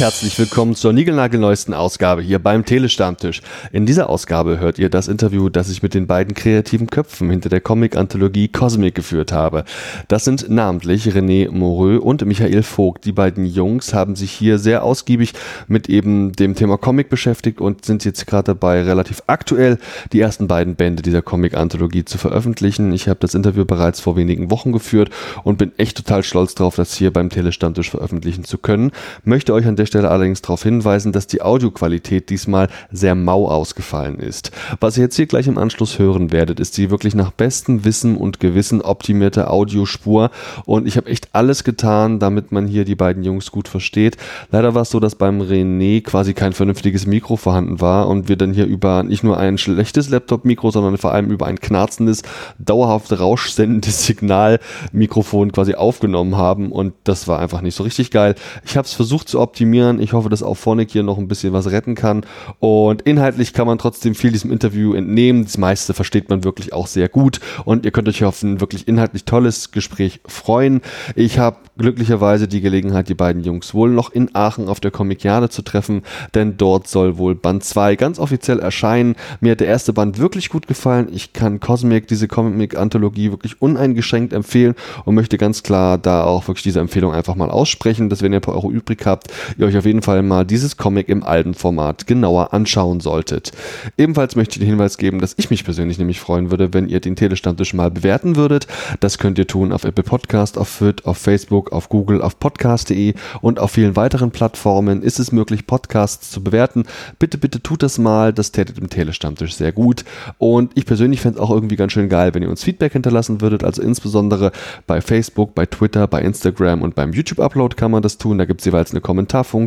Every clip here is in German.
herzlich willkommen zur niegelnagelneuesten Ausgabe hier beim Telestammtisch. In dieser Ausgabe hört ihr das Interview, das ich mit den beiden kreativen Köpfen hinter der Comic-Anthologie Cosmic geführt habe. Das sind namentlich René Moreux und Michael Vogt. Die beiden Jungs haben sich hier sehr ausgiebig mit eben dem Thema Comic beschäftigt und sind jetzt gerade dabei, relativ aktuell die ersten beiden Bände dieser Comic-Anthologie zu veröffentlichen. Ich habe das Interview bereits vor wenigen Wochen geführt und bin echt total stolz darauf, das hier beim Telestammtisch veröffentlichen zu können. Möchte euch an der Stelle allerdings darauf hinweisen, dass die Audioqualität diesmal sehr mau ausgefallen ist. Was ihr jetzt hier gleich im Anschluss hören werdet, ist die wirklich nach bestem Wissen und Gewissen optimierte Audiospur und ich habe echt alles getan, damit man hier die beiden Jungs gut versteht. Leider war es so, dass beim René quasi kein vernünftiges Mikro vorhanden war und wir dann hier über nicht nur ein schlechtes Laptop-Mikro, sondern vor allem über ein knarzendes, dauerhaft rauschsendendes Signalmikrofon quasi aufgenommen haben und das war einfach nicht so richtig geil. Ich habe es versucht zu optimieren. Ich hoffe, dass auch Phonic hier noch ein bisschen was retten kann. Und inhaltlich kann man trotzdem viel diesem Interview entnehmen. Das meiste versteht man wirklich auch sehr gut. Und ihr könnt euch auf ein wirklich inhaltlich tolles Gespräch freuen. Ich habe glücklicherweise die Gelegenheit, die beiden Jungs wohl noch in Aachen auf der Comikiade zu treffen, denn dort soll wohl Band 2 ganz offiziell erscheinen. Mir hat der erste Band wirklich gut gefallen. Ich kann Cosmic, diese Comic-Anthologie, wirklich uneingeschränkt empfehlen und möchte ganz klar da auch wirklich diese Empfehlung einfach mal aussprechen, dass wenn ihr ein paar Euro übrig habt, ihr euch auf jeden Fall mal dieses Comic im alten Format genauer anschauen solltet. Ebenfalls möchte ich den Hinweis geben, dass ich mich persönlich nämlich freuen würde, wenn ihr den Telestammtisch mal bewerten würdet. Das könnt ihr tun auf Apple Podcast, auf FIT, auf Facebook, auf Google, auf podcast.de und auf vielen weiteren Plattformen ist es möglich, Podcasts zu bewerten. Bitte, bitte tut das mal. Das tätet im Telestammtisch sehr gut. Und ich persönlich fände es auch irgendwie ganz schön geil, wenn ihr uns Feedback hinterlassen würdet. Also insbesondere bei Facebook, bei Twitter, bei Instagram und beim YouTube-Upload kann man das tun. Da gibt es jeweils eine Kommentarfunktion.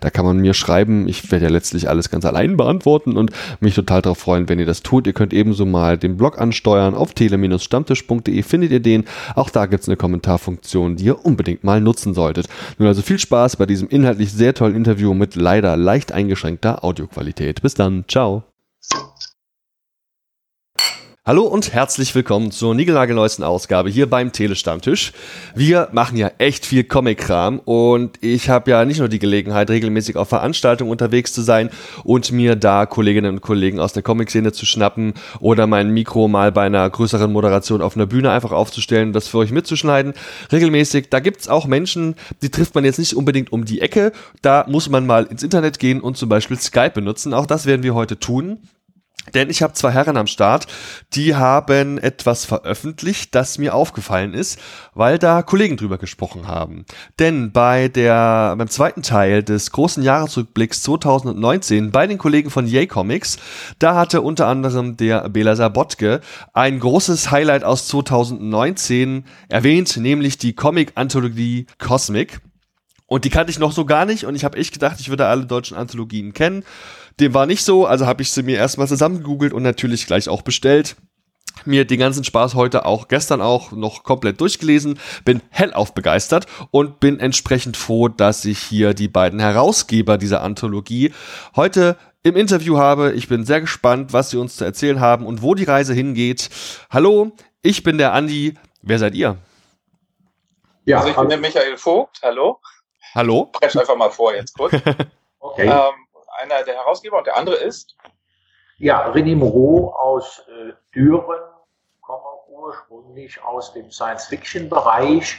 Da kann man mir schreiben. Ich werde ja letztlich alles ganz allein beantworten und mich total darauf freuen, wenn ihr das tut. Ihr könnt ebenso mal den Blog ansteuern. Auf tele-stammtisch.de findet ihr den. Auch da gibt es eine Kommentarfunktion, die ihr unbedingt mal nutzen solltet. Nun also viel Spaß bei diesem inhaltlich sehr tollen Interview mit leider leicht eingeschränkter Audioqualität. Bis dann. Ciao. Hallo und herzlich willkommen zur niegelnagelneuesten Ausgabe hier beim Telestammtisch. Wir machen ja echt viel Comic-Kram und ich habe ja nicht nur die Gelegenheit, regelmäßig auf Veranstaltungen unterwegs zu sein und mir da Kolleginnen und Kollegen aus der Comic-Szene zu schnappen oder mein Mikro mal bei einer größeren Moderation auf einer Bühne einfach aufzustellen und das für euch mitzuschneiden. Regelmäßig, da gibt's auch Menschen, die trifft man jetzt nicht unbedingt um die Ecke. Da muss man mal ins Internet gehen und zum Beispiel Skype benutzen. Auch das werden wir heute tun. Denn ich habe zwei Herren am Start, die haben etwas veröffentlicht, das mir aufgefallen ist, weil da Kollegen drüber gesprochen haben. Denn bei der, beim zweiten Teil des großen Jahresrückblicks 2019 bei den Kollegen von Yay Comics, da hatte unter anderem der Bela Sabotke ein großes Highlight aus 2019 erwähnt, nämlich die Comic-Anthologie Cosmic. Und die kannte ich noch so gar nicht und ich habe echt gedacht, ich würde alle deutschen Anthologien kennen. Dem war nicht so, also habe ich sie mir erstmal zusammengegoogelt und natürlich gleich auch bestellt mir den ganzen Spaß heute auch gestern auch noch komplett durchgelesen, bin hellauf begeistert und bin entsprechend froh, dass ich hier die beiden Herausgeber dieser Anthologie heute im Interview habe. Ich bin sehr gespannt, was sie uns zu erzählen haben und wo die Reise hingeht. Hallo, ich bin der Andi. Wer seid ihr? Ja, also ich bin der Michael Vogt. Hallo. Hallo. Ich einfach mal vor jetzt kurz. okay. Ähm, einer der Herausgeber und der andere ist? Ja, René Moreau aus äh, Düren, komme ursprünglich aus dem Science-Fiction-Bereich,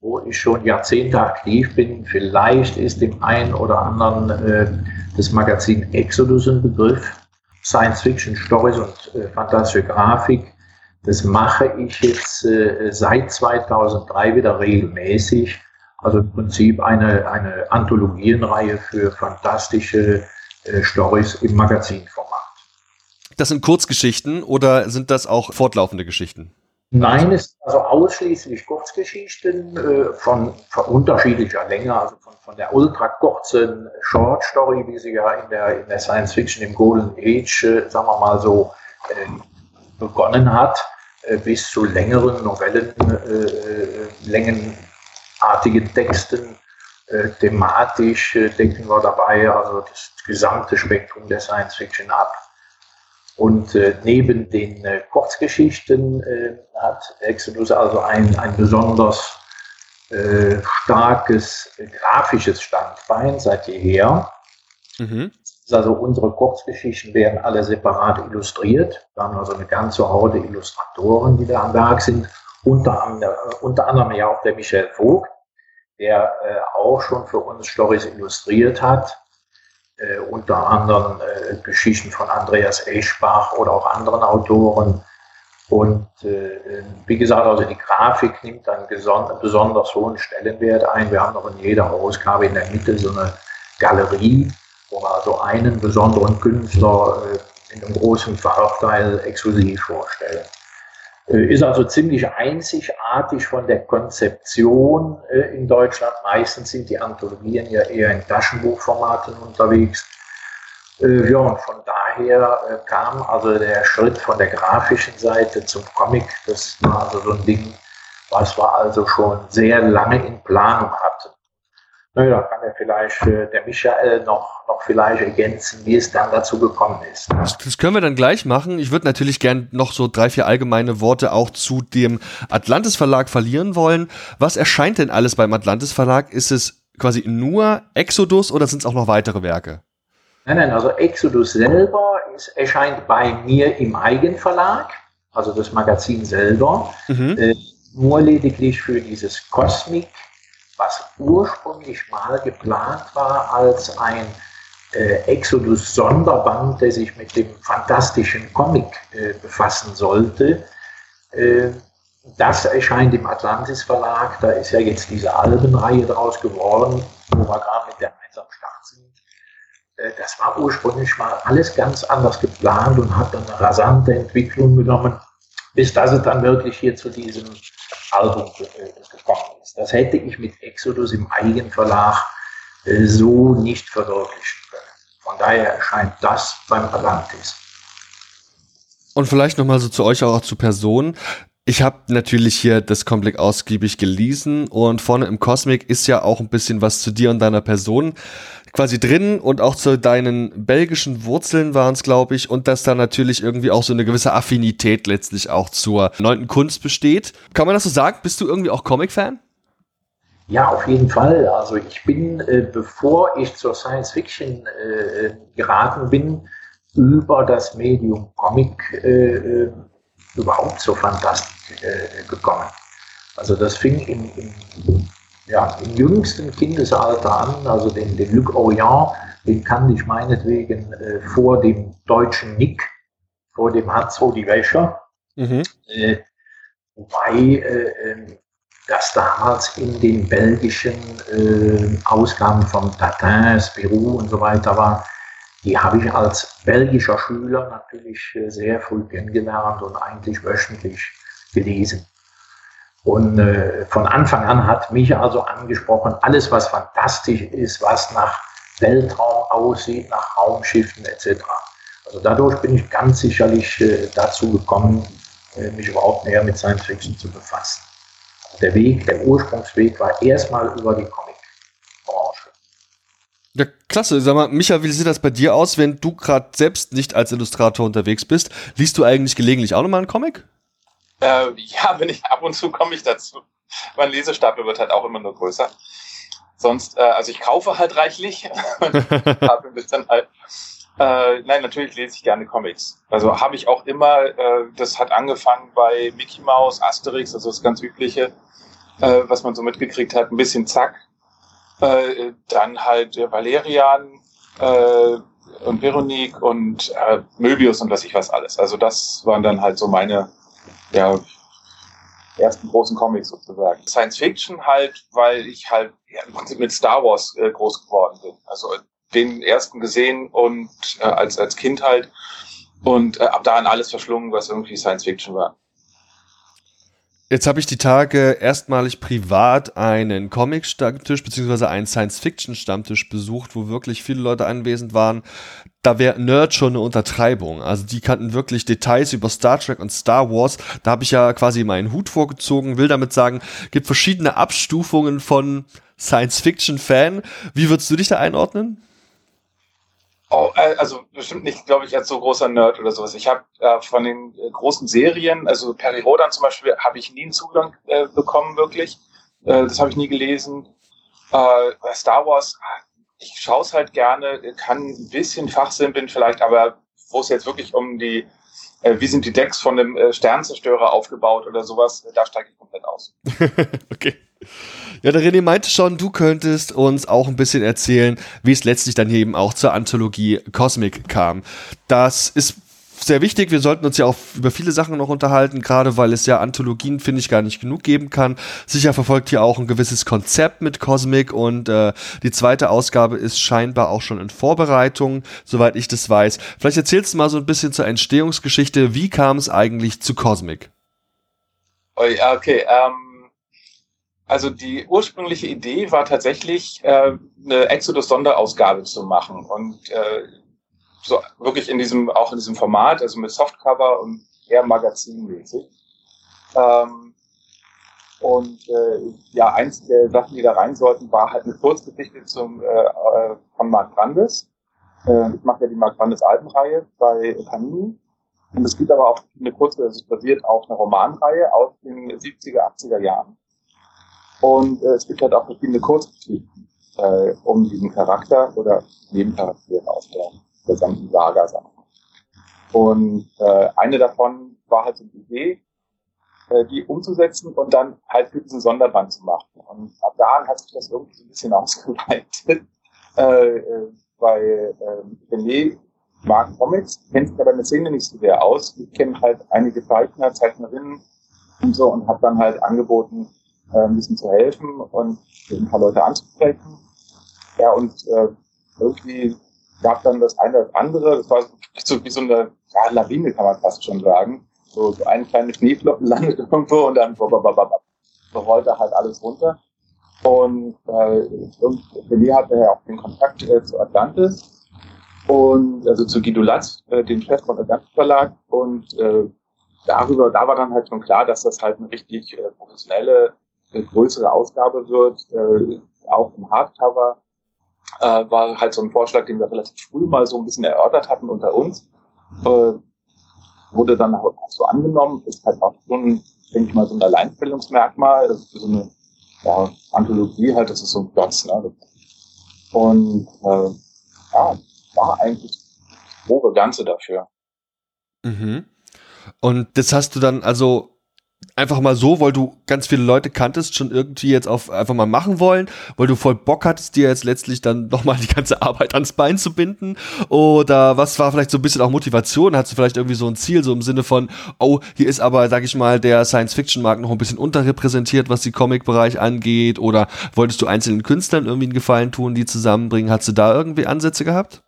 wo ich schon Jahrzehnte aktiv bin. Vielleicht ist dem einen oder anderen äh, das Magazin Exodus ein Begriff. Science-Fiction-Stories und äh, fantastische Grafik. Das mache ich jetzt äh, seit 2003 wieder regelmäßig. Also im Prinzip eine, eine Anthologienreihe für fantastische Stories im Magazinformat. Das sind Kurzgeschichten oder sind das auch fortlaufende Geschichten? Nein, es sind also ausschließlich Kurzgeschichten äh, von, von, unterschiedlicher Länge, also von, von der ultra kurzen Short Story, wie sie ja in der, in der Science Fiction im Golden Age, äh, sagen wir mal so, äh, begonnen hat, äh, bis zu längeren Novellen, äh, längenartigen Texten, äh, thematisch äh, denken wir dabei also das gesamte Spektrum der Science Fiction ab. Und äh, neben den äh, Kurzgeschichten äh, hat Exodus also ein, ein besonders äh, starkes äh, grafisches Standbein seit jeher. Mhm. Also unsere Kurzgeschichten werden alle separat illustriert. Wir haben also eine ganze Horde Illustratoren, die da am Werk sind. Unter, unter anderem ja auch der Michel Vogt, der äh, auch schon für uns Stories illustriert hat. Äh, unter anderem äh, Geschichten von Andreas Eschbach oder auch anderen Autoren. Und äh, wie gesagt, also die Grafik nimmt einen besonders hohen Stellenwert ein. Wir haben noch in jeder Ausgabe in der Mitte so eine Galerie, wo wir also einen besonderen Künstler äh, in einem großen Farbteil exklusiv vorstellen. Äh, ist also ziemlich einzigartig von der Konzeption äh, in Deutschland. Meistens sind die Anthologien ja eher in Taschenbuchformaten unterwegs. Äh, ja, und von daher kam also der Schritt von der grafischen Seite zum Comic. Das war also so ein Ding, was wir also schon sehr lange in Planung hatten. Naja, kann ja vielleicht äh, der Michael noch, noch vielleicht ergänzen, wie es dann dazu gekommen ist. Das können wir dann gleich machen. Ich würde natürlich gern noch so drei, vier allgemeine Worte auch zu dem Atlantis Verlag verlieren wollen. Was erscheint denn alles beim Atlantis Verlag? Ist es quasi nur Exodus oder sind es auch noch weitere Werke? Nein, nein, also Exodus selber ist, erscheint bei mir im Eigenverlag, also das Magazin selber. Mhm. Äh, nur lediglich für dieses Cosmic was ursprünglich mal geplant war als ein äh, Exodus-Sonderband, der sich mit dem fantastischen Comic äh, befassen sollte. Äh, das erscheint im Atlantis Verlag. Da ist ja jetzt diese Albenreihe draus geworden, wo wir gerade mit der 1 am Start sind. Äh, das war ursprünglich mal alles ganz anders geplant und hat dann eine rasante Entwicklung genommen, bis dass es dann wirklich hier zu diesem Album äh, gekommen ist. Das hätte ich mit Exodus im Eigenverlag äh, so nicht verwirklichen können. Von daher erscheint das beim Atlantis. Und vielleicht nochmal so zu euch auch zu Personen. Ich habe natürlich hier das Comic ausgiebig gelesen und vorne im Cosmic ist ja auch ein bisschen was zu dir und deiner Person quasi drin und auch zu deinen belgischen Wurzeln waren es, glaube ich, und dass da natürlich irgendwie auch so eine gewisse Affinität letztlich auch zur neunten Kunst besteht. Kann man das so sagen? Bist du irgendwie auch Comic-Fan? Ja, auf jeden Fall. Also ich bin, äh, bevor ich zur Science Fiction äh, geraten bin, über das Medium Comic äh, äh überhaupt zur Fantastik äh, gekommen. Also das fing im, im, ja, im jüngsten Kindesalter an, also den, den Luc Orient, den kannte ich meinetwegen äh, vor dem deutschen Nick, vor dem Hans-Rudi Wäscher. Mhm. Äh, wobei äh, ähm, das damals in den belgischen äh, Ausgaben von Tatin, Spirou und so weiter war, die habe ich als belgischer Schüler natürlich äh, sehr früh kennengelernt und eigentlich wöchentlich gelesen. Und äh, von Anfang an hat mich also angesprochen, alles was fantastisch ist, was nach Weltraum aussieht, nach Raumschiffen etc. Also dadurch bin ich ganz sicherlich äh, dazu gekommen, äh, mich überhaupt näher mit Science Fiction zu befassen. Der Weg, der Ursprungsweg war erstmal über die Comic. Ja, klasse. Sag mal, Micha, wie sieht das bei dir aus, wenn du gerade selbst nicht als Illustrator unterwegs bist? Liest du eigentlich gelegentlich auch nochmal einen Comic? Äh, ja, wenn ich ab und zu komme ich dazu. Mein Lesestapel wird halt auch immer nur größer. Sonst, äh, also ich kaufe halt reichlich. habe bis dann halt. Äh, nein, natürlich lese ich gerne Comics. Also habe ich auch immer, äh, das hat angefangen bei Mickey Mouse, Asterix, also das ganz übliche, äh, was man so mitgekriegt hat, ein bisschen Zack, äh, dann halt äh, Valerian äh, und Veronique und äh, Möbius und was ich was alles. Also das waren dann halt so meine ja, ersten großen Comics sozusagen. Science Fiction halt, weil ich halt ja, im Prinzip mit Star Wars äh, groß geworden bin. Also den ersten gesehen und äh, als, als Kind halt und äh, ab da an alles verschlungen, was irgendwie Science Fiction war. Jetzt habe ich die Tage erstmalig privat einen Comic-Stammtisch beziehungsweise einen Science-Fiction-Stammtisch besucht, wo wirklich viele Leute anwesend waren. Da wäre Nerd schon eine Untertreibung. Also die kannten wirklich Details über Star Trek und Star Wars. Da habe ich ja quasi meinen Hut vorgezogen, will damit sagen, gibt verschiedene Abstufungen von Science-Fiction-Fan. Wie würdest du dich da einordnen? Oh, äh, also bestimmt nicht, glaube ich, als so großer Nerd oder sowas. Ich habe äh, von den äh, großen Serien, also Perry Rodan zum Beispiel, habe ich nie einen Zugang äh, bekommen, wirklich. Äh, das habe ich nie gelesen. Äh, Star Wars, ich schaue es halt gerne, kann ein bisschen fachsimpeln vielleicht, aber wo es jetzt wirklich um die, wie sind die Decks von dem Sternzerstörer aufgebaut oder sowas, da steige ich komplett aus. okay. Ja, der René meinte schon, du könntest uns auch ein bisschen erzählen, wie es letztlich dann eben auch zur Anthologie Cosmic kam. Das ist sehr wichtig. Wir sollten uns ja auch über viele Sachen noch unterhalten, gerade weil es ja Anthologien, finde ich, gar nicht genug geben kann. Sicher verfolgt hier auch ein gewisses Konzept mit Cosmic und äh, die zweite Ausgabe ist scheinbar auch schon in Vorbereitung, soweit ich das weiß. Vielleicht erzählst du mal so ein bisschen zur Entstehungsgeschichte. Wie kam es eigentlich zu Cosmic? Oh, okay. Ähm, also die ursprüngliche Idee war tatsächlich, äh, eine Exodus-Sonderausgabe zu machen. Und äh, so wirklich in diesem, auch in diesem Format, also mit Softcover und eher magazinmäßig. Ähm, und äh, ja, eins der Sachen, die da rein sollten, war halt eine Kurzgeschichte zum, äh, äh, von Mark Brandes. Äh, ich mache ja die Mark Brandes Albenreihe bei Panini. Und es gibt aber auch eine kurze, also es basiert auf einer Romanreihe aus den 70er, 80er Jahren. Und äh, es gibt halt auch verschiedene Kurzgeschichten äh, um diesen Charakter oder Nebencharaktere auf der gesamten Saga. Und äh, eine davon war halt so eine Idee, äh, die umzusetzen und dann halt für diesen Sonderband zu machen. Und ab da hat sich das irgendwie so ein bisschen ausgeweitet, äh, äh, weil äh, René mag Comics, kennt sich aber in der Szene nicht so sehr aus. Ich kenne halt einige Zeichner, Zeichnerinnen und so und habe dann halt angeboten, äh, ein bisschen zu helfen und ein paar Leute anzusprechen. Ja, und äh, irgendwie gab dann das eine oder andere, das war so wie so eine ja, Lawine, kann man fast schon sagen. So, so ein kleines Schneeflocken landet irgendwo und dann rollte halt alles runter. Und äh, René hatte ja auch den Kontakt äh, zu Atlantis und also zu Guido Latz, äh, dem Chef von Atlantis Verlag. Und äh, darüber, da war dann halt schon klar, dass das halt eine richtig äh, professionelle, äh, größere Ausgabe wird, äh, auch im Hardcover äh, war halt so ein Vorschlag, den wir relativ früh mal so ein bisschen erörtert hatten unter uns. Äh, wurde dann auch so angenommen, ist halt auch schon, denke ich mal, so ein Alleinstellungsmerkmal, das ist so eine ja, Anthologie halt, das ist so ein Platz. Ne? Und äh, ja, war eigentlich das grobe Ganze dafür. Mhm. Und das hast du dann, also einfach mal so, weil du ganz viele Leute kanntest, schon irgendwie jetzt auf einfach mal machen wollen, weil du voll Bock hattest, dir jetzt letztlich dann nochmal die ganze Arbeit ans Bein zu binden? Oder was war vielleicht so ein bisschen auch Motivation? Hast du vielleicht irgendwie so ein Ziel, so im Sinne von, oh, hier ist aber, sag ich mal, der Science-Fiction-Markt noch ein bisschen unterrepräsentiert, was die Comic-Bereich angeht? Oder wolltest du einzelnen Künstlern irgendwie einen Gefallen tun, die zusammenbringen? Hast du da irgendwie Ansätze gehabt?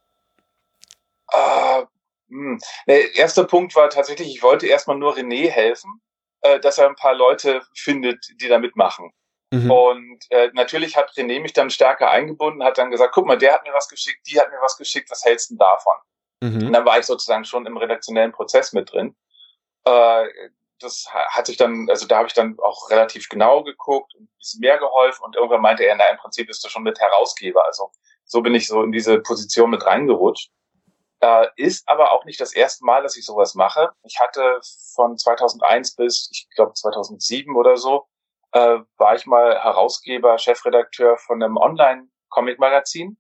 Uh, mh. Der erste Punkt war tatsächlich, ich wollte erstmal nur René helfen äh, dass er ein paar Leute findet, die da mitmachen. Mhm. Und äh, natürlich hat René mich dann stärker eingebunden, hat dann gesagt, guck mal, der hat mir was geschickt, die hat mir was geschickt, was hältst du davon? Mhm. Und dann war ich sozusagen schon im redaktionellen Prozess mit drin. Äh, das hat sich dann, also da habe ich dann auch relativ genau geguckt und ein bisschen mehr geholfen und irgendwann meinte er, na, im Prinzip bist du schon mit Herausgeber. Also so bin ich so in diese Position mit reingerutscht. Äh, ist aber auch nicht das erste Mal, dass ich sowas mache. Ich hatte von 2001 bis, ich glaube, 2007 oder so, äh, war ich mal Herausgeber, Chefredakteur von einem Online-Comic-Magazin.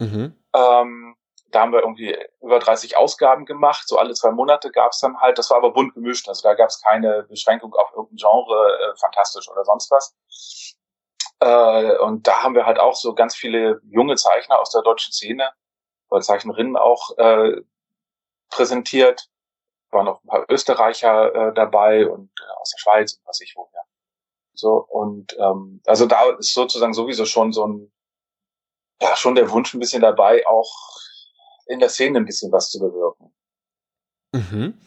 Mhm. Ähm, da haben wir irgendwie über 30 Ausgaben gemacht. So alle zwei Monate gab es dann halt. Das war aber bunt gemischt. Also da gab es keine Beschränkung auf irgendein Genre, äh, fantastisch oder sonst was. Äh, und da haben wir halt auch so ganz viele junge Zeichner aus der deutschen Szene oder Zeichnerinnen auch äh, präsentiert. Waren noch ein paar Österreicher äh, dabei und äh, aus der Schweiz und was ich woher. So, und ähm, also da ist sozusagen sowieso schon so ein, ja, schon der Wunsch ein bisschen dabei, auch in der Szene ein bisschen was zu bewirken. Mhm.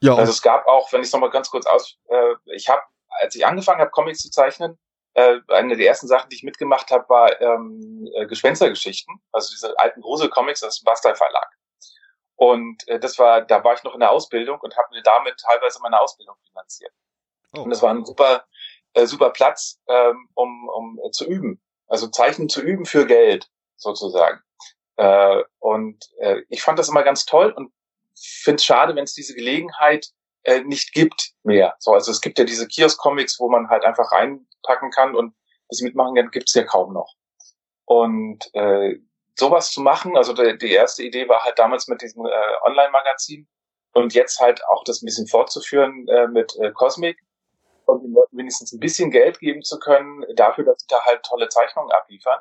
Ja. Also es gab auch, wenn ich es nochmal ganz kurz aus, äh, ich habe, als ich angefangen habe, Comics zu zeichnen, äh, eine der ersten Sachen, die ich mitgemacht habe, war ähm, äh, Gespenstergeschichten, also diese alten Grusel-Comics aus dem Bastei Verlag. Und äh, das war, da war ich noch in der Ausbildung und habe mir damit teilweise meine Ausbildung finanziert. Oh. Und das war ein super, äh, super Platz, ähm, um, um äh, zu üben. Also Zeichnen zu üben für Geld, sozusagen. Äh, und äh, ich fand das immer ganz toll und finde es schade, wenn es diese Gelegenheit äh, nicht gibt mehr. So, also es gibt ja diese Kiosk-Comics, wo man halt einfach reinpacken kann und das mitmachen kann, gibt es ja kaum noch. Und äh, sowas zu machen, also die, die erste Idee war halt damals mit diesem äh, Online-Magazin und jetzt halt auch das ein bisschen fortzuführen äh, mit äh, Cosmic und den Leuten wenigstens ein bisschen Geld geben zu können, dafür, dass sie da halt tolle Zeichnungen abliefern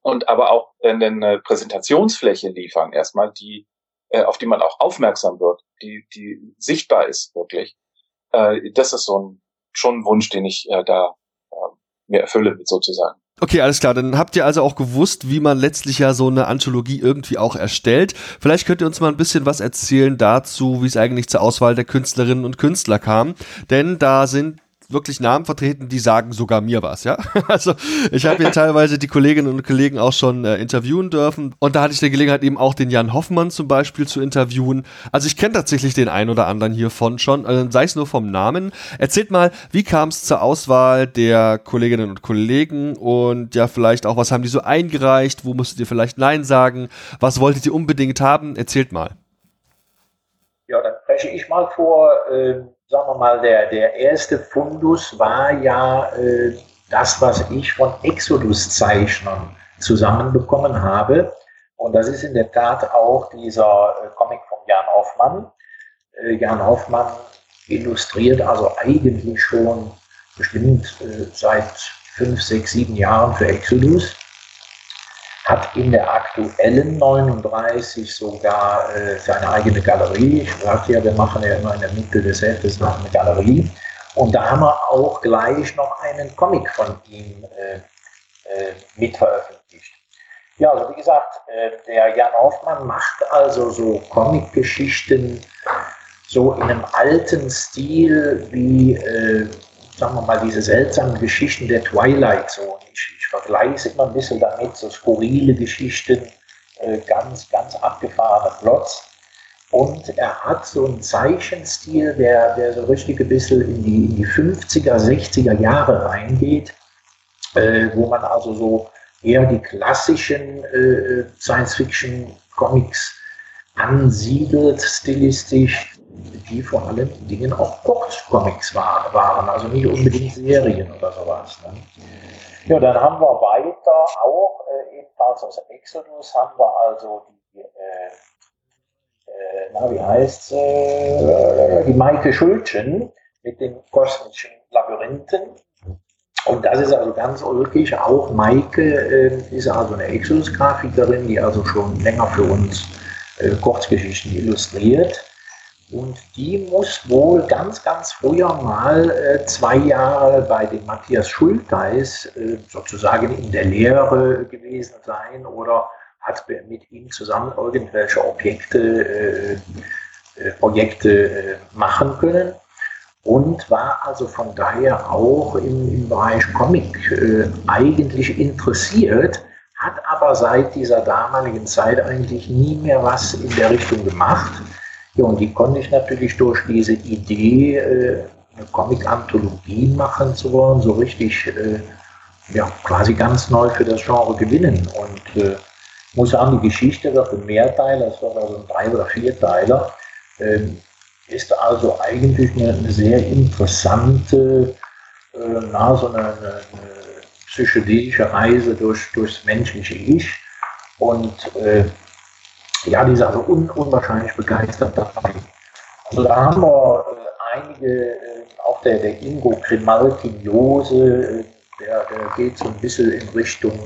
und aber auch eine Präsentationsfläche liefern, erstmal, die, äh, auf die man auch aufmerksam wird, die, die sichtbar ist wirklich. Äh, das ist so ein, schon ein Wunsch, den ich äh, da mir erfülle, sozusagen. Okay, alles klar. Dann habt ihr also auch gewusst, wie man letztlich ja so eine Anthologie irgendwie auch erstellt. Vielleicht könnt ihr uns mal ein bisschen was erzählen dazu, wie es eigentlich zur Auswahl der Künstlerinnen und Künstler kam. Denn da sind wirklich Namen vertreten, die sagen sogar mir was, ja. Also ich habe hier teilweise die Kolleginnen und Kollegen auch schon äh, interviewen dürfen und da hatte ich die Gelegenheit eben auch den Jan Hoffmann zum Beispiel zu interviewen. Also ich kenne tatsächlich den einen oder anderen hiervon schon, also sei es nur vom Namen. Erzählt mal, wie kam es zur Auswahl der Kolleginnen und Kollegen und ja vielleicht auch, was haben die so eingereicht, wo musstet ihr vielleicht Nein sagen, was wolltet ihr unbedingt haben? Erzählt mal. Ja, dann spreche ich mal vor. Ähm sagen wir mal, der, der erste Fundus war ja äh, das, was ich von Exodus-Zeichnern zusammenbekommen habe. Und das ist in der Tat auch dieser äh, Comic von Jan Hoffmann. Äh, Jan Hoffmann illustriert also eigentlich schon bestimmt äh, seit fünf, sechs, sieben Jahren für Exodus hat in der aktuellen 39 sogar äh, seine eigene Galerie. Ich sagte ja, wir machen ja immer in der Mitte des Heftes noch eine Galerie. Und da haben wir auch gleich noch einen Comic von ihm äh, äh, mit. Ja, also wie gesagt, äh, der Jan Hoffmann macht also so Comic-Geschichten so in einem alten Stil wie, äh, sagen wir mal, diese seltsamen Geschichten der Twilight Zone. Ich, ich vergleiche es immer ein bisschen damit, so skurrile Geschichten, äh, ganz, ganz abgefahrene Plots. Und er hat so einen Zeichenstil, der, der so richtig ein bisschen in die, in die 50er, 60er Jahre reingeht, äh, wo man also so eher die klassischen äh, Science-Fiction-Comics ansiedelt, stilistisch, die vor allen Dingen auch Kurzcomics waren, also nicht unbedingt Serien oder sowas. Ne? Ja, dann haben wir weiter auch, äh, ebenfalls aus Exodus, haben wir also die, äh, äh, na, wie heißt äh, die Maike Schulchen mit den kosmischen Labyrinthen. Und das ist also ganz ulkig. Auch Maike äh, ist also eine Exodus-Grafikerin, die also schon länger für uns äh, Kurzgeschichten illustriert. Und die muss wohl ganz, ganz früher mal äh, zwei Jahre bei dem Matthias Schulteis äh, sozusagen in der Lehre gewesen sein oder hat mit ihm zusammen irgendwelche Objekte, äh, äh Projekte äh, machen können und war also von daher auch im, im Bereich Comic äh, eigentlich interessiert, hat aber seit dieser damaligen Zeit eigentlich nie mehr was in der Richtung gemacht ja, und die konnte ich natürlich durch diese Idee, äh, eine Comic-Anthologie machen zu wollen, so richtig, äh, ja, quasi ganz neu für das Genre gewinnen. Und äh, muss sagen, die Geschichte wird ein Mehrteiler, es wird also ein Drei- oder Vierteiler, äh, ist also eigentlich eine, sehr interessante, na, so eine, eine, eine psychedelische Reise durch, durchs menschliche Ich. Und äh, ja, die ist also un unwahrscheinlich begeistert dabei. Also da haben wir äh, einige, äh, auch der, der Ingo Grimalkin-Jose, äh, der, der geht so ein bisschen in Richtung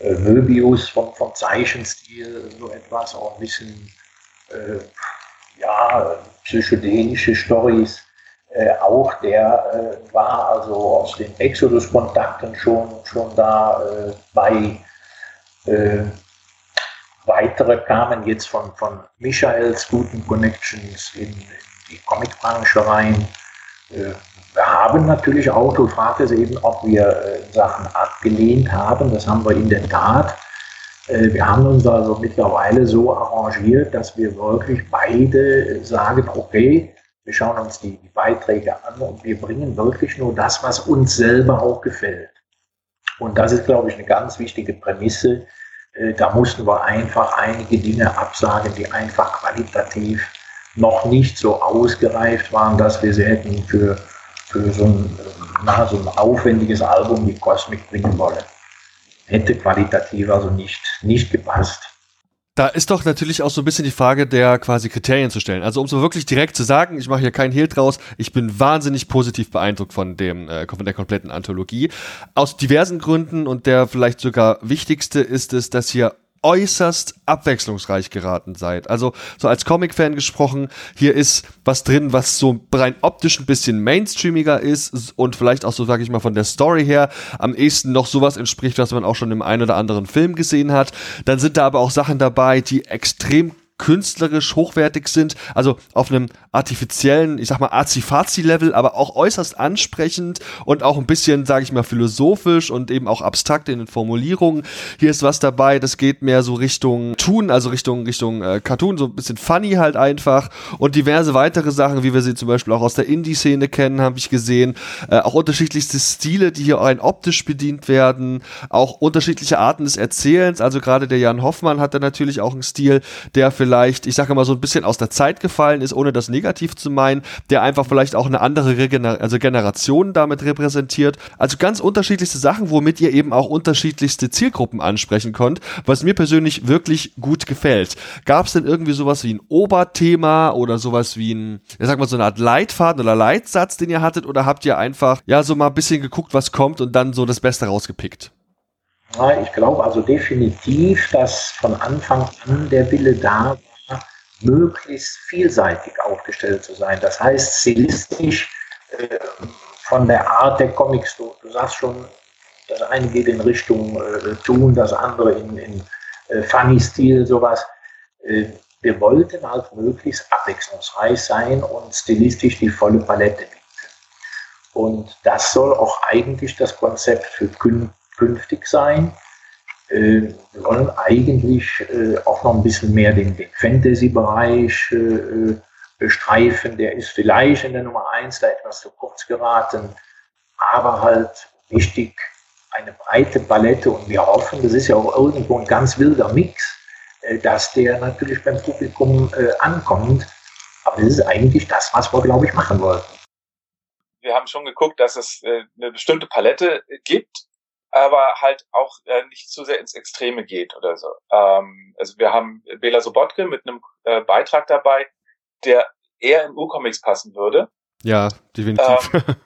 Möbius vom, vom Zeichenstil, so etwas, auch ein bisschen, ja, psychedelische Stories. auch der war also aus den Exodus-Kontakten schon, schon da bei Weitere kamen jetzt von, von Michaels guten Connections in, in die Comicbranche rein. Äh, wir haben natürlich auch, du fragtest eben, ob wir äh, Sachen abgelehnt haben. Das haben wir in der Tat. Äh, wir haben uns also mittlerweile so arrangiert, dass wir wirklich beide sagen, okay, wir schauen uns die, die Beiträge an und wir bringen wirklich nur das, was uns selber auch gefällt. Und das ist, glaube ich, eine ganz wichtige Prämisse, äh, da mussten wir einfach einige Dinge absagen, die einfach qualitativ noch nicht so ausgereift waren, dass wir sie hätten für, für so ein na, so ein aufwendiges Album wie Cosmic bringen wollen. Hätte qualitativ also nicht, nicht gepasst. Da ist doch natürlich auch so ein bisschen die Frage der quasi Kriterien zu stellen. Also um so wirklich direkt zu sagen, ich mache hier keinen Hehl draus, ich bin wahnsinnig positiv beeindruckt von dem äh, von der kompletten Anthologie aus diversen Gründen und der vielleicht sogar wichtigste ist es, dass hier äußerst abwechslungsreich geraten seid. Also so als Comic-Fan gesprochen, hier ist was drin, was so rein optisch ein bisschen mainstreamiger ist und vielleicht auch so, sage ich mal, von der Story her am ehesten noch sowas entspricht, was man auch schon im einen oder anderen Film gesehen hat. Dann sind da aber auch Sachen dabei, die extrem künstlerisch hochwertig sind, also auf einem artifiziellen, ich sag mal Azi-Fazi-Level, aber auch äußerst ansprechend und auch ein bisschen, sage ich mal, philosophisch und eben auch abstrakt in den Formulierungen. Hier ist was dabei, das geht mehr so Richtung Tun, also Richtung Richtung äh, Cartoon, so ein bisschen funny halt einfach und diverse weitere Sachen, wie wir sie zum Beispiel auch aus der Indie-Szene kennen, habe ich gesehen. Äh, auch unterschiedlichste Stile, die hier rein optisch bedient werden, auch unterschiedliche Arten des Erzählens. Also gerade der Jan Hoffmann hat da natürlich auch einen Stil, der vielleicht vielleicht, ich sage mal, so ein bisschen aus der Zeit gefallen ist, ohne das negativ zu meinen, der einfach vielleicht auch eine andere Regener also Generation damit repräsentiert. Also ganz unterschiedlichste Sachen, womit ihr eben auch unterschiedlichste Zielgruppen ansprechen könnt, was mir persönlich wirklich gut gefällt. Gab es denn irgendwie sowas wie ein Oberthema oder sowas wie ein, ich sag mal, so eine Art Leitfaden oder Leitsatz, den ihr hattet, oder habt ihr einfach, ja, so mal ein bisschen geguckt, was kommt und dann so das Beste rausgepickt? Ich glaube also definitiv, dass von Anfang an der Wille da war, möglichst vielseitig aufgestellt zu sein. Das heißt, stilistisch äh, von der Art der Comics, du, du sagst schon, das eine geht in Richtung äh, Tun, das andere in, in äh, Funny-Stil, sowas. Äh, wir wollten halt möglichst abwechslungsreich sein und stilistisch die volle Palette bieten. Und das soll auch eigentlich das Konzept für Künstler künftig sein. Äh, wir wollen eigentlich äh, auch noch ein bisschen mehr den, den Fantasy-Bereich äh, bestreifen. Der ist vielleicht in der Nummer 1 da etwas zu kurz geraten, aber halt wichtig, eine breite Palette und wir hoffen, das ist ja auch irgendwo ein ganz wilder Mix, dass der natürlich beim Publikum ankommt. Aber das ist eigentlich das, was wir, glaube ich, machen wollten. Wir haben schon geguckt, dass es eine bestimmte Palette gibt, aber halt auch äh, nicht zu sehr ins Extreme geht oder so. Ähm, also wir haben Bela Sobotke mit einem äh, Beitrag dabei, der eher in U-Comics passen würde. Ja, definitiv. Ähm,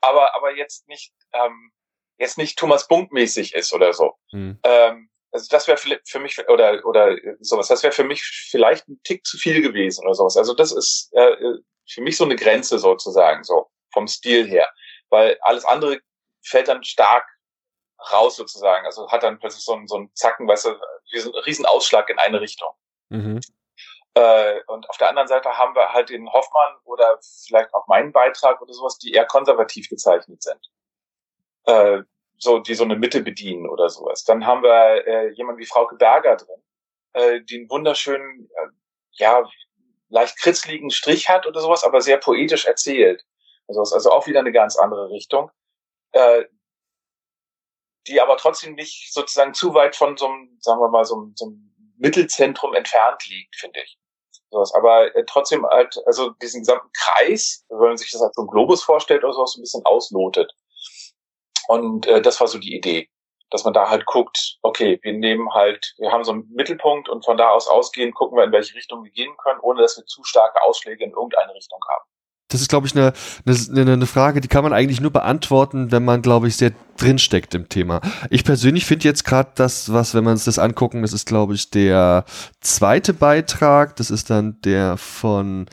aber aber jetzt nicht ähm, jetzt nicht Thomas Bunk mäßig ist oder so. Hm. Ähm, also das wäre für mich oder oder sowas. Das wäre für mich vielleicht ein Tick zu viel gewesen oder sowas. Also das ist äh, für mich so eine Grenze sozusagen so vom Stil her, weil alles andere fällt dann stark raus sozusagen. Also hat dann plötzlich so einen, so einen Zacken, weißt du, wie so einen riesen Ausschlag in eine Richtung. Mhm. Äh, und auf der anderen Seite haben wir halt den Hoffmann oder vielleicht auch meinen Beitrag oder sowas, die eher konservativ gezeichnet sind. Äh, so, die so eine Mitte bedienen oder sowas. Dann haben wir äh, jemanden wie Frauke Berger drin, äh, die einen wunderschönen, äh, ja, leicht kritzligen Strich hat oder sowas, aber sehr poetisch erzählt. Also, also auch wieder eine ganz andere Richtung äh, die aber trotzdem nicht sozusagen zu weit von so einem, sagen wir mal, so einem, so einem Mittelzentrum entfernt liegt, finde ich. Sowas. Aber äh, trotzdem halt, also diesen gesamten Kreis, wenn man sich das als so ein Globus vorstellt oder sowas, so ein bisschen auslotet. Und äh, das war so die Idee, dass man da halt guckt, okay, wir nehmen halt, wir haben so einen Mittelpunkt und von da aus ausgehend gucken wir, in welche Richtung wir gehen können, ohne dass wir zu starke Ausschläge in irgendeine Richtung haben das ist, glaube ich, eine, eine, eine Frage, die kann man eigentlich nur beantworten, wenn man, glaube ich, sehr drinsteckt im Thema. Ich persönlich finde jetzt gerade das, was, wenn wir uns das angucken, das ist, glaube ich, der zweite Beitrag. Das ist dann der von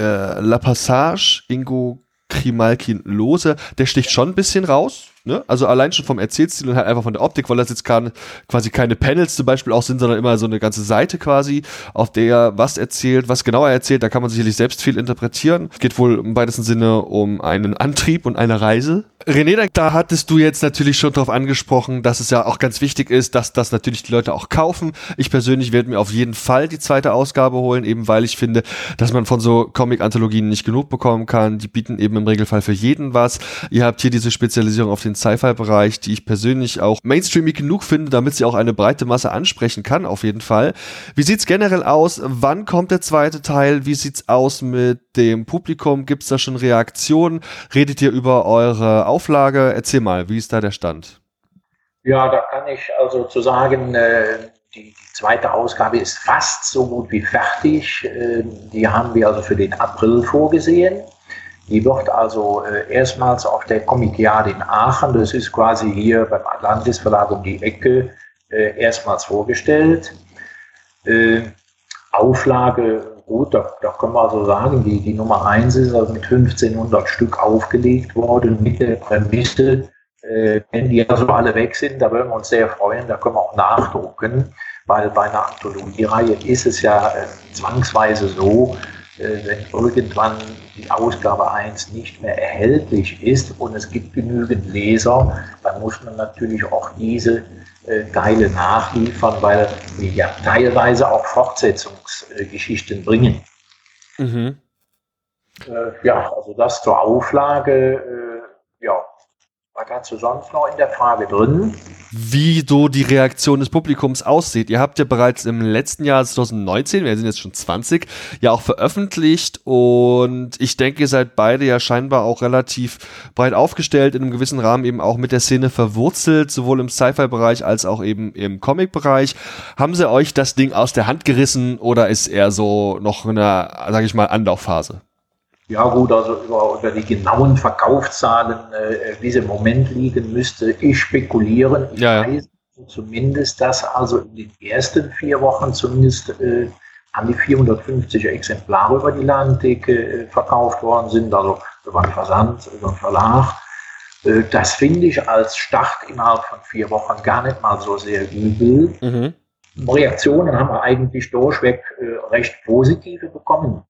äh, La Passage, Ingo Krimalkin Lose. Der sticht schon ein bisschen raus. Ne? Also allein schon vom Erzählstil und halt einfach von der Optik, weil das jetzt keine, quasi keine Panels zum Beispiel auch sind, sondern immer so eine ganze Seite quasi, auf der er was erzählt, was genauer erzählt, da kann man sicherlich selbst viel interpretieren. Es geht wohl im weitesten Sinne um einen Antrieb und eine Reise. René, da hattest du jetzt natürlich schon darauf angesprochen, dass es ja auch ganz wichtig ist, dass das natürlich die Leute auch kaufen. Ich persönlich werde mir auf jeden Fall die zweite Ausgabe holen, eben weil ich finde, dass man von so Comic-Anthologien nicht genug bekommen kann. Die bieten eben im Regelfall für jeden was. Ihr habt hier diese Spezialisierung auf den den Sci-Fi-Bereich, die ich persönlich auch mainstreamig genug finde, damit sie auch eine breite Masse ansprechen kann, auf jeden Fall. Wie sieht's generell aus? Wann kommt der zweite Teil? Wie sieht's aus mit dem Publikum? Gibt's da schon Reaktionen? Redet ihr über eure Auflage? Erzähl mal, wie ist da der Stand? Ja, da kann ich also zu sagen, äh, die, zweite Ausgabe ist fast so gut wie fertig. Äh, die haben wir also für den April vorgesehen. Die wird also äh, erstmals auf der Comicjade in Aachen, das ist quasi hier beim Atlantis Verlag um die Ecke, äh, erstmals vorgestellt. Äh, Auflage, gut, da, da können wir also sagen, die, die Nummer 1 ist also mit 1500 Stück aufgelegt worden, mit der Prämisse, äh, wenn die also alle weg sind, da würden wir uns sehr freuen, da können wir auch nachdrucken, weil bei einer Anthologiereihe ist es ja äh, zwangsweise so, äh, wenn irgendwann die Ausgabe 1 nicht mehr erhältlich ist und es gibt genügend Leser, dann muss man natürlich auch diese äh, Teile nachliefern, weil wir ja teilweise auch Fortsetzungsgeschichten bringen. Mhm. Äh, ja, also das zur Auflage. ja, was hast du sonst noch in der Frage drin? Wie so die Reaktion des Publikums aussieht. Ihr habt ja bereits im letzten Jahr 2019, wir sind jetzt schon 20, ja auch veröffentlicht und ich denke, ihr seid beide ja scheinbar auch relativ breit aufgestellt, in einem gewissen Rahmen eben auch mit der Szene verwurzelt, sowohl im Sci-Fi-Bereich als auch eben im Comic-Bereich. Haben sie euch das Ding aus der Hand gerissen oder ist eher so noch in einer, sag ich mal, Anlaufphase? Ja gut, also über, über die genauen Verkaufszahlen, äh, wie sie im Moment liegen, müsste ich spekulieren. Ich ja, weiß zumindest, dass also in den ersten vier Wochen zumindest äh, an die 450 Exemplare über die Ladentheke äh, verkauft worden sind, also über den Versand, über den Verlag. Äh, das finde ich als Start innerhalb von vier Wochen gar nicht mal so sehr übel. Mhm. Reaktionen haben wir eigentlich durchweg äh, recht positive bekommen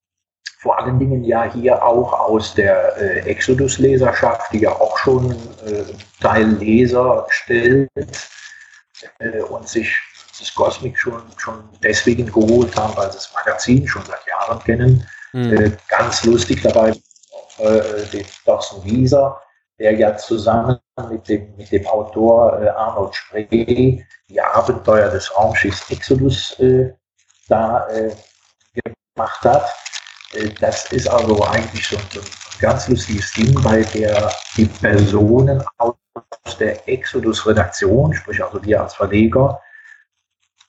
vor allen Dingen ja hier auch aus der äh, Exodus-Leserschaft, die ja auch schon äh, Teil Leser stellt äh, und sich das Cosmic schon, schon deswegen geholt haben, weil sie das Magazin schon seit Jahren kennen. Mhm. Ganz lustig dabei äh, den Thorsten Wieser, der ja zusammen mit dem, mit dem Autor äh, Arnold Spree die Abenteuer des Raumschiffs Exodus da gemacht hat. Äh, das ist also eigentlich so, ein ganz lustiges Ding, weil der die Personen aus der Exodus-Redaktion, sprich also wir als Verleger,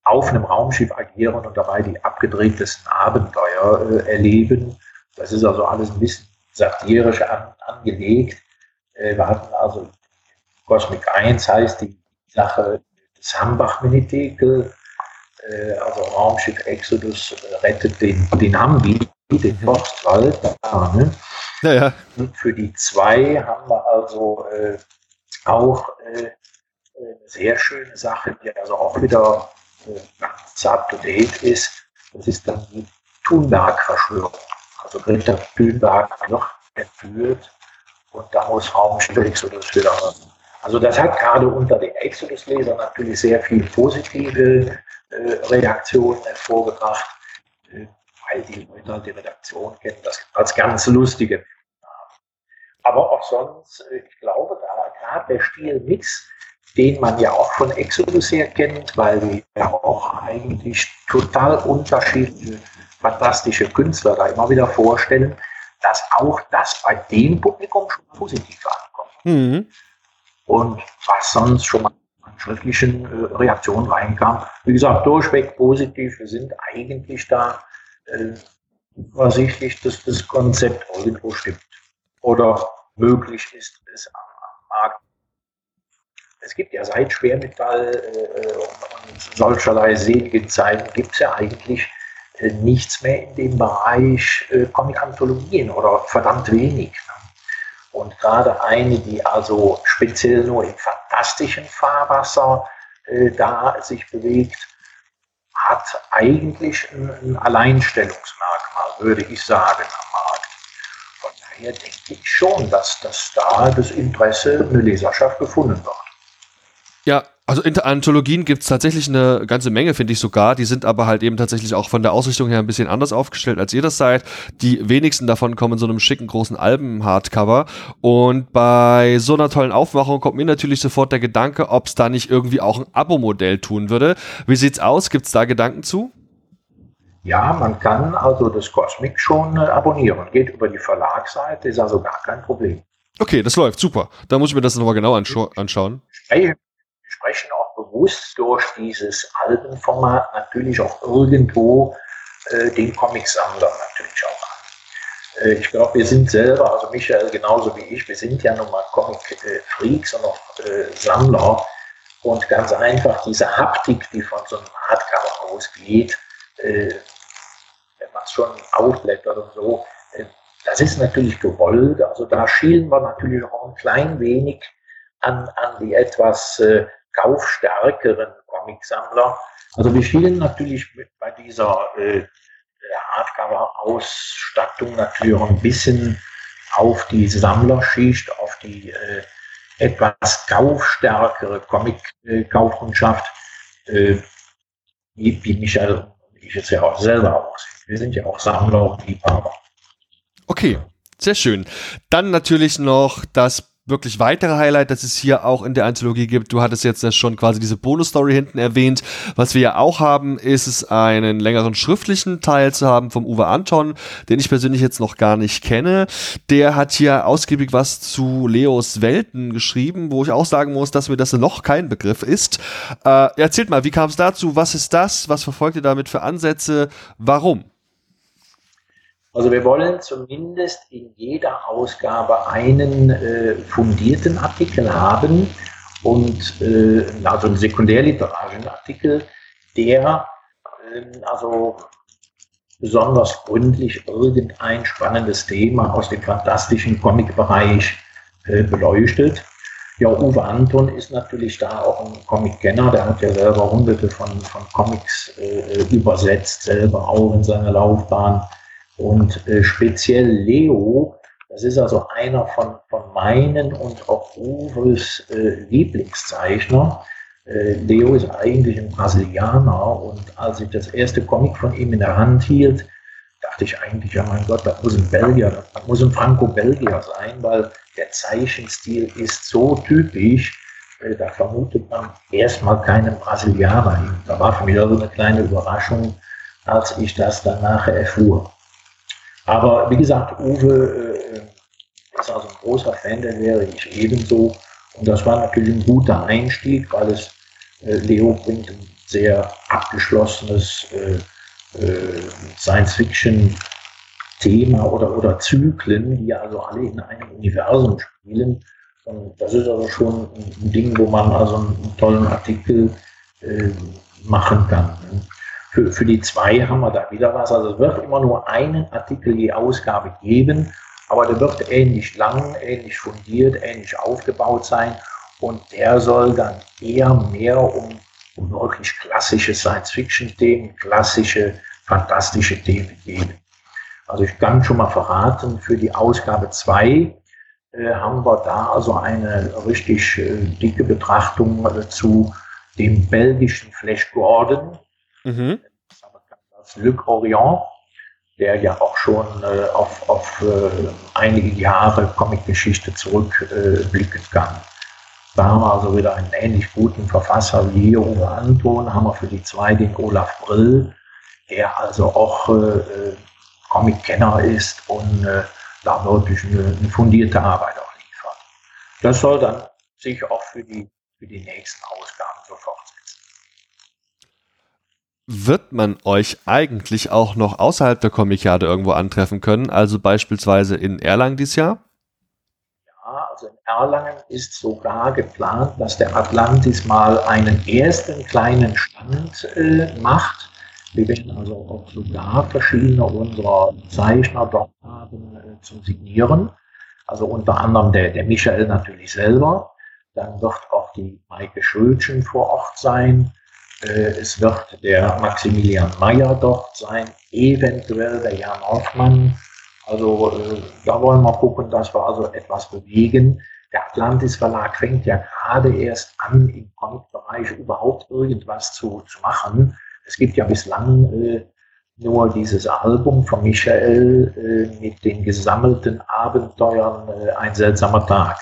auf einem Raumschiff agieren und dabei die abgedrehtesten Abenteuer äh, erleben. Das ist also alles ein bisschen satirisch an, angelegt. Äh, wir hatten also Cosmic 1 heißt die Sache des Hambach-Minitekel, äh, also Raumschiff Exodus äh, rettet den, den Hambi, den Forstwald da. Ne? Ja, ja. Und für die zwei haben wir also äh, auch äh, eine sehr schöne Sache, die also auch wieder äh, ganz up to date ist. Das ist dann die Thunberg-Verschwörung. Also Greta Thunberg noch entführt und da muss Raumschiff Exodus wieder. Also das hat gerade unter den Exodus-Lesern natürlich sehr viel positive äh, Reaktionen hervorgebracht. Weil die Leute halt die Redaktion kennen, das als ganz lustige aber auch sonst, ich glaube, da gerade der Stilmix, den man ja auch von Exodus her kennt, weil wir ja auch eigentlich total unterschiedliche, fantastische Künstler da immer wieder vorstellen, dass auch das bei dem Publikum schon positiv ankommt. Mhm. Und was sonst schon mal an schriftlichen äh, Reaktionen reinkam, wie gesagt, durchweg positiv. Wir sind eigentlich da äh, vorsichtig, dass das Konzept irgendwo stimmt oder möglich ist, es am, am Markt. Es gibt ja seit Schwermetall äh, und solcherlei seligen Zeiten gibt es ja eigentlich äh, nichts mehr in dem Bereich äh, Comic-Anthologien oder verdammt wenig. Ne? Und gerade eine, die also speziell nur im fantastischen Fahrwasser äh, da sich bewegt, hat eigentlich ein, ein Alleinstellungsmerkmal, würde ich sagen, am Markt. Von daher denke ich schon, dass, dass da das Interesse eine Leserschaft gefunden wird. Ja, Also Anthologien gibt es tatsächlich eine ganze Menge, finde ich sogar. Die sind aber halt eben tatsächlich auch von der Ausrichtung her ein bisschen anders aufgestellt, als ihr das seid. Die wenigsten davon kommen in so einem schicken großen Alben-Hardcover. Und bei so einer tollen Aufmachung kommt mir natürlich sofort der Gedanke, ob es da nicht irgendwie auch ein Abo-Modell tun würde. Wie sieht's aus? Gibt es da Gedanken zu? Ja, man kann also das Cosmic schon äh, abonnieren. Geht über die Verlagsseite, ist also gar kein Problem. Okay, das läuft, super. Da muss ich mir das nochmal genau anschauen sprechen auch bewusst durch dieses Albenformat natürlich auch irgendwo äh, den Comicsammler natürlich auch an. Äh, ich glaube, wir sind selber, also Michael genauso wie ich, wir sind ja nun mal Comic-Freaks und auch äh, Sammler. Und ganz einfach diese Haptik, die von so einem Hardcover ausgeht, äh, wenn man es schon aufblättert und so, äh, das ist natürlich gewollt. Also da schielen wir natürlich auch ein klein wenig an, an die etwas äh, kaufstärkeren Comicsammler. Also wir schielen natürlich bei dieser äh, Hardcover-Ausstattung natürlich ein bisschen auf die Sammlerschicht, auf die äh, etwas kaufstärkere Comic-Kaufkundschaft, äh, wie, wie Michael und ich jetzt ja auch selber auch. Wir sind ja auch Sammler und Liebhaber. Okay, sehr schön. Dann natürlich noch das wirklich weitere Highlight, das es hier auch in der Anthologie gibt. Du hattest jetzt schon quasi diese Bonus-Story hinten erwähnt. Was wir ja auch haben, ist es einen längeren schriftlichen Teil zu haben vom Uwe Anton, den ich persönlich jetzt noch gar nicht kenne. Der hat hier ausgiebig was zu Leos Welten geschrieben, wo ich auch sagen muss, dass mir das noch kein Begriff ist. Äh, erzählt mal, wie kam es dazu? Was ist das? Was verfolgt ihr damit für Ansätze? Warum? Also wir wollen zumindest in jeder Ausgabe einen äh, fundierten Artikel haben und äh, also einen sekundärliterarischen Artikel, der äh, also besonders gründlich irgendein spannendes Thema aus dem fantastischen Comic-Bereich äh, beleuchtet. Ja, Uwe Anton ist natürlich da auch ein Comic-Kenner, der hat ja selber hunderte von, von Comics äh, übersetzt, selber auch in seiner Laufbahn und äh, speziell Leo, das ist also einer von, von meinen und auch Uwes äh, Lieblingszeichner. Äh, Leo ist eigentlich ein Brasilianer und als ich das erste Comic von ihm in der Hand hielt, dachte ich eigentlich, ja mein Gott, das muss ein Belgier, das muss ein Franco-Belgier sein, weil der Zeichenstil ist so typisch, äh, da vermutet man erstmal keinen Brasilianer. Da war für mich also eine kleine Überraschung, als ich das dann nachher erfuhr. Aber wie gesagt, Uwe äh, ist also ein großer Fan der Serie, ich ebenso. Und das war natürlich ein guter Einstieg, weil es äh, Leo bringt ein sehr abgeschlossenes äh, äh Science-Fiction-Thema oder, oder Zyklen, die also alle in einem Universum spielen. Und das ist also schon ein Ding, wo man also einen tollen Artikel äh, machen kann. Für, für die zwei haben wir da wieder was. Also es wird immer nur einen Artikel je Ausgabe geben, aber der wird ähnlich lang, ähnlich fundiert, ähnlich aufgebaut sein und der soll dann eher mehr um, um wirklich klassische Science-Fiction-Themen, klassische, fantastische Themen gehen. Also ich kann schon mal verraten, für die Ausgabe 2 äh, haben wir da also eine richtig äh, dicke Betrachtung äh, zu dem belgischen Flash Gordon, Mhm. Luc Orient, der ja auch schon äh, auf, auf äh, einige Jahre Comicgeschichte zurückblicken äh, kann. Da haben wir also wieder einen ähnlich guten Verfasser wie hier Uwe Anton, haben wir für die zwei den Olaf Brill, der also auch äh, Comic-Kenner ist und äh, da wirklich eine, eine fundierte Arbeit auch liefert. Das soll dann sich auch für die, für die nächsten Ausgaben so fortsetzen. Wird man euch eigentlich auch noch außerhalb der Comic-Jade irgendwo antreffen können, also beispielsweise in Erlangen dieses Jahr? Ja, also in Erlangen ist sogar geplant, dass der Atlantis mal einen ersten kleinen Stand äh, macht. Wir werden also auch sogar verschiedene unserer Zeichner dort haben äh, zum Signieren. Also unter anderem der, der Michael natürlich selber. Dann wird auch die Maike Schulchen vor Ort sein. Äh, es wird der Maximilian Mayer dort sein, eventuell der Jan Hoffmann. Also äh, da wollen wir gucken, dass wir also etwas bewegen. der Atlantis Verlag fängt ja gerade erst an, im Comic-Bereich überhaupt irgendwas zu, zu machen. Es gibt ja bislang äh, nur dieses Album von Michael äh, mit den gesammelten Abenteuern äh, Ein seltsamer Tag.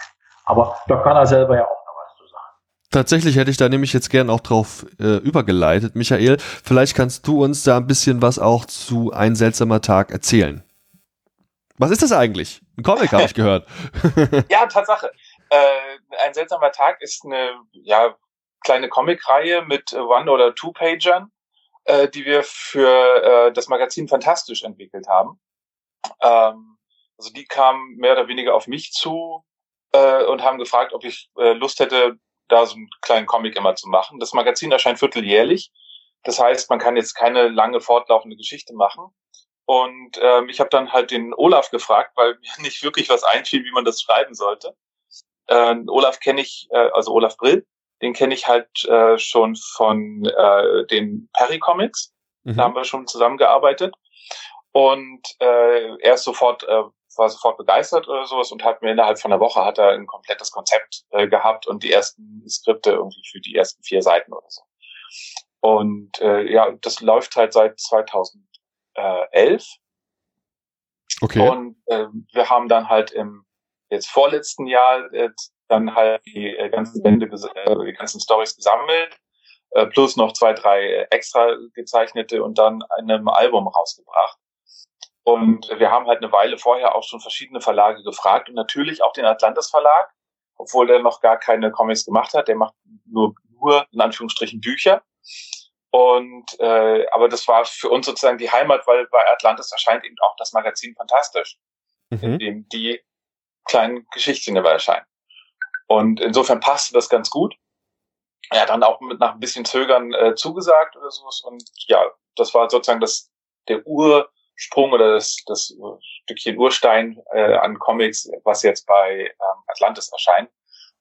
Aber da kann er selber ja auch noch was zu sagen. Tatsächlich hätte ich da nämlich jetzt gern auch drauf äh, übergeleitet. Michael, vielleicht kannst du uns da ein bisschen was auch zu Ein seltsamer Tag erzählen. Was ist das eigentlich? Ein Comic, habe ich gehört. ja, Tatsache. Äh, ein seltsamer Tag ist eine ja, kleine Comicreihe mit One- oder Two-Pagern, äh, die wir für äh, das Magazin Fantastisch entwickelt haben. Ähm, also die kamen mehr oder weniger auf mich zu äh, und haben gefragt, ob ich äh, Lust hätte, da so einen kleinen Comic immer zu machen. Das Magazin erscheint vierteljährlich. Das heißt, man kann jetzt keine lange fortlaufende Geschichte machen. Und ähm, ich habe dann halt den Olaf gefragt, weil mir nicht wirklich was einfiel, wie man das schreiben sollte. Äh, Olaf kenne ich, äh, also Olaf Brill, den kenne ich halt äh, schon von äh, den Perry Comics. Mhm. Da haben wir schon zusammengearbeitet. Und äh, er ist sofort, äh, war sofort begeistert oder sowas und hat mir innerhalb von einer Woche hat er ein komplettes Konzept äh, gehabt und die ersten Skripte irgendwie für die ersten vier Seiten oder so. Und äh, ja, das läuft halt seit 2000 äh, 11. Okay. Und äh, wir haben dann halt im jetzt vorletzten Jahr äh, dann halt die äh, ganzen Bände, äh, die ganzen Stories gesammelt, äh, plus noch zwei, drei extra gezeichnete und dann in einem Album rausgebracht. Und wir haben halt eine Weile vorher auch schon verschiedene Verlage gefragt und natürlich auch den Atlantis Verlag, obwohl der noch gar keine Comics gemacht hat. Der macht nur, nur in Anführungsstrichen Bücher. Und äh, aber das war für uns sozusagen die Heimat, weil bei Atlantis erscheint eben auch das Magazin fantastisch, mhm. in dem die kleinen Geschichten immer erscheinen. Und insofern passte das ganz gut. Er hat dann auch mit nach ein bisschen Zögern äh, zugesagt oder sowas. Und ja, das war sozusagen das der Ursprung oder das, das Stückchen Urstein äh, an Comics, was jetzt bei ähm, Atlantis erscheint.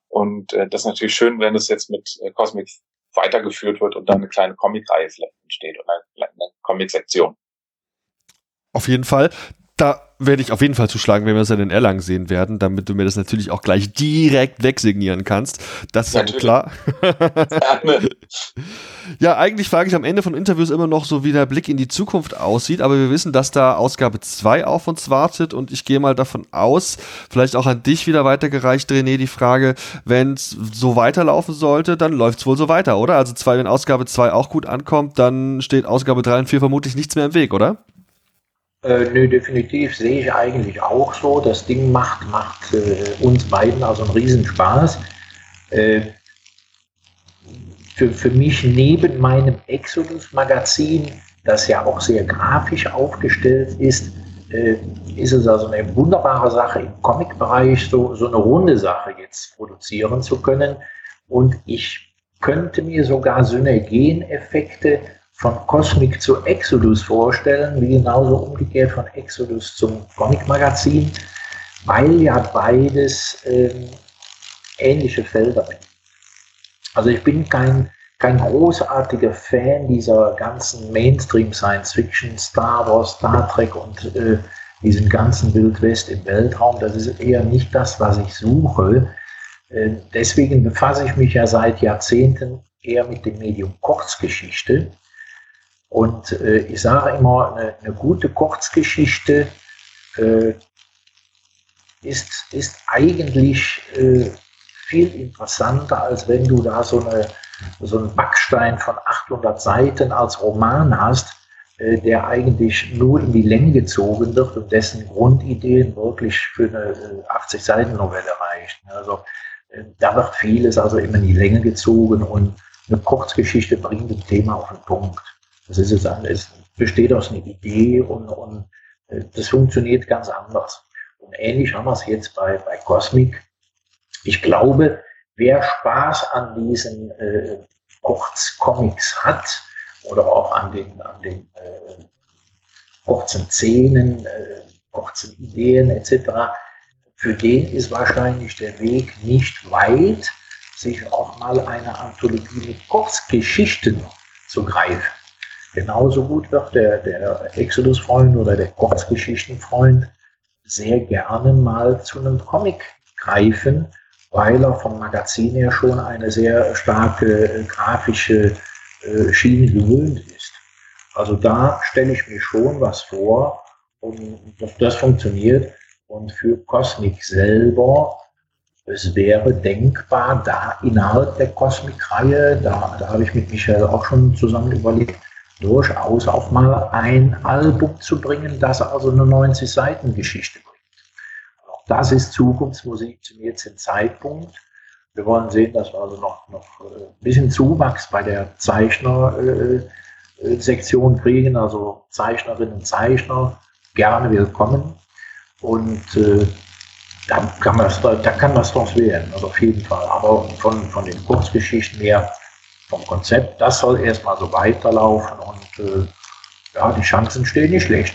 Und äh, das ist natürlich schön, wenn es jetzt mit äh, Cosmic weitergeführt wird und dann eine kleine Comicreihe vielleicht entsteht oder eine, eine Comic-Sektion. Auf jeden Fall. Da werde ich auf jeden Fall zuschlagen, wenn wir es dann in Erlangen sehen werden, damit du mir das natürlich auch gleich direkt wegsignieren kannst. Das ist ja klar. ja, eigentlich frage ich am Ende von Interviews immer noch so, wie der Blick in die Zukunft aussieht, aber wir wissen, dass da Ausgabe 2 auf uns wartet und ich gehe mal davon aus, vielleicht auch an dich wieder weitergereicht, René, die Frage, wenn es so weiterlaufen sollte, dann läuft es wohl so weiter, oder? Also zwei, wenn Ausgabe 2 auch gut ankommt, dann steht Ausgabe 3 und 4 vermutlich nichts mehr im Weg, oder? Äh, nö, definitiv sehe ich eigentlich auch so. Das Ding macht, macht äh, uns beiden also einen Riesenspaß. Äh, für, für mich neben meinem Exodus-Magazin, das ja auch sehr grafisch aufgestellt ist, äh, ist es also eine wunderbare Sache im Comic-Bereich, so, so eine runde Sache jetzt produzieren zu können. Und ich könnte mir sogar Synergieneffekte von Cosmic zu Exodus vorstellen, wie genauso umgekehrt von Exodus zum Comic-Magazin, weil ja beides ähm, ähnliche Felder sind. Also ich bin kein, kein großartiger Fan dieser ganzen Mainstream-Science-Fiction, Star Wars, Star Trek und äh, diesen ganzen Wild West im Weltraum. Das ist eher nicht das, was ich suche. Äh, deswegen befasse ich mich ja seit Jahrzehnten eher mit dem Medium Kurzgeschichte und äh, ich sage immer, eine, eine gute Kurzgeschichte äh, ist, ist eigentlich äh, viel interessanter, als wenn du da so, eine, so einen Backstein von 800 Seiten als Roman hast, äh, der eigentlich nur in die Länge gezogen wird und dessen Grundideen wirklich für eine 80-Seiten-Novelle äh, reichen. Also äh, da wird vieles also immer in die Länge gezogen und eine Kurzgeschichte bringt ein Thema auf den Punkt. Das ist jetzt es besteht aus einer Idee und, und äh, das funktioniert ganz anders. Und ähnlich haben wir es jetzt bei, bei Cosmic. Ich glaube, wer Spaß an diesen äh, Kurzcomics hat oder auch an den, an den äh, kurzen Szenen, äh, kurzen Ideen etc., für den ist wahrscheinlich der Weg nicht weit, sich auch mal eine Anthologie mit Kurzgeschichten zu greifen. Genauso gut wird der, der Exodus-Freund oder der Kurzgeschichten-Freund sehr gerne mal zu einem Comic greifen weil er vom Magazin her schon eine sehr starke äh, grafische äh, Schiene gewöhnt ist. Also da stelle ich mir schon was vor und das funktioniert. Und für Cosmic selber, es wäre denkbar, da innerhalb der Cosmic-Reihe, da, da habe ich mit Michael auch schon zusammen überlegt, durchaus auch mal ein Album zu bringen, das also eine 90-Seiten-Geschichte bringt. Auch das ist Zukunftsmusik zum jetzigen Zeitpunkt. Wir wollen sehen, dass wir also noch, noch äh, ein bisschen Zuwachs bei der Zeichner-Sektion kriegen, also Zeichnerinnen und Zeichner gerne willkommen. Und äh, da kann, was, da kann was draus werden, also auf jeden Fall. Aber von, von den Kurzgeschichten her, vom Konzept, das soll erstmal so weiterlaufen und äh, ja, die Chancen stehen nicht schlecht.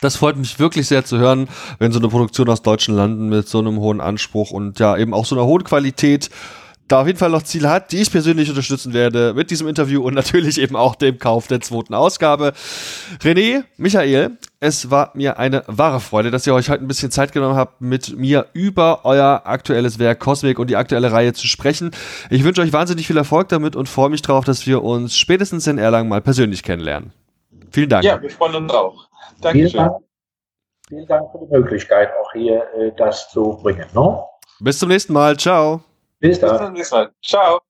Das freut mich wirklich sehr zu hören, wenn so eine Produktion aus deutschen Landen mit so einem hohen Anspruch und ja eben auch so einer hohen Qualität da auf jeden Fall noch Ziele hat, die ich persönlich unterstützen werde mit diesem Interview und natürlich eben auch dem Kauf der zweiten Ausgabe. René, Michael, es war mir eine wahre Freude, dass ihr euch heute ein bisschen Zeit genommen habt, mit mir über euer aktuelles Werk Cosmic und die aktuelle Reihe zu sprechen. Ich wünsche euch wahnsinnig viel Erfolg damit und freue mich darauf, dass wir uns spätestens in Erlangen mal persönlich kennenlernen. Vielen Dank. Ja, wir freuen uns auch. Dankeschön. Vielen Dank, vielen Dank für die Möglichkeit, auch hier äh, das zu bringen. No? Bis zum nächsten Mal. Ciao. Bis dann. Bis zum nächsten Mal. Ciao.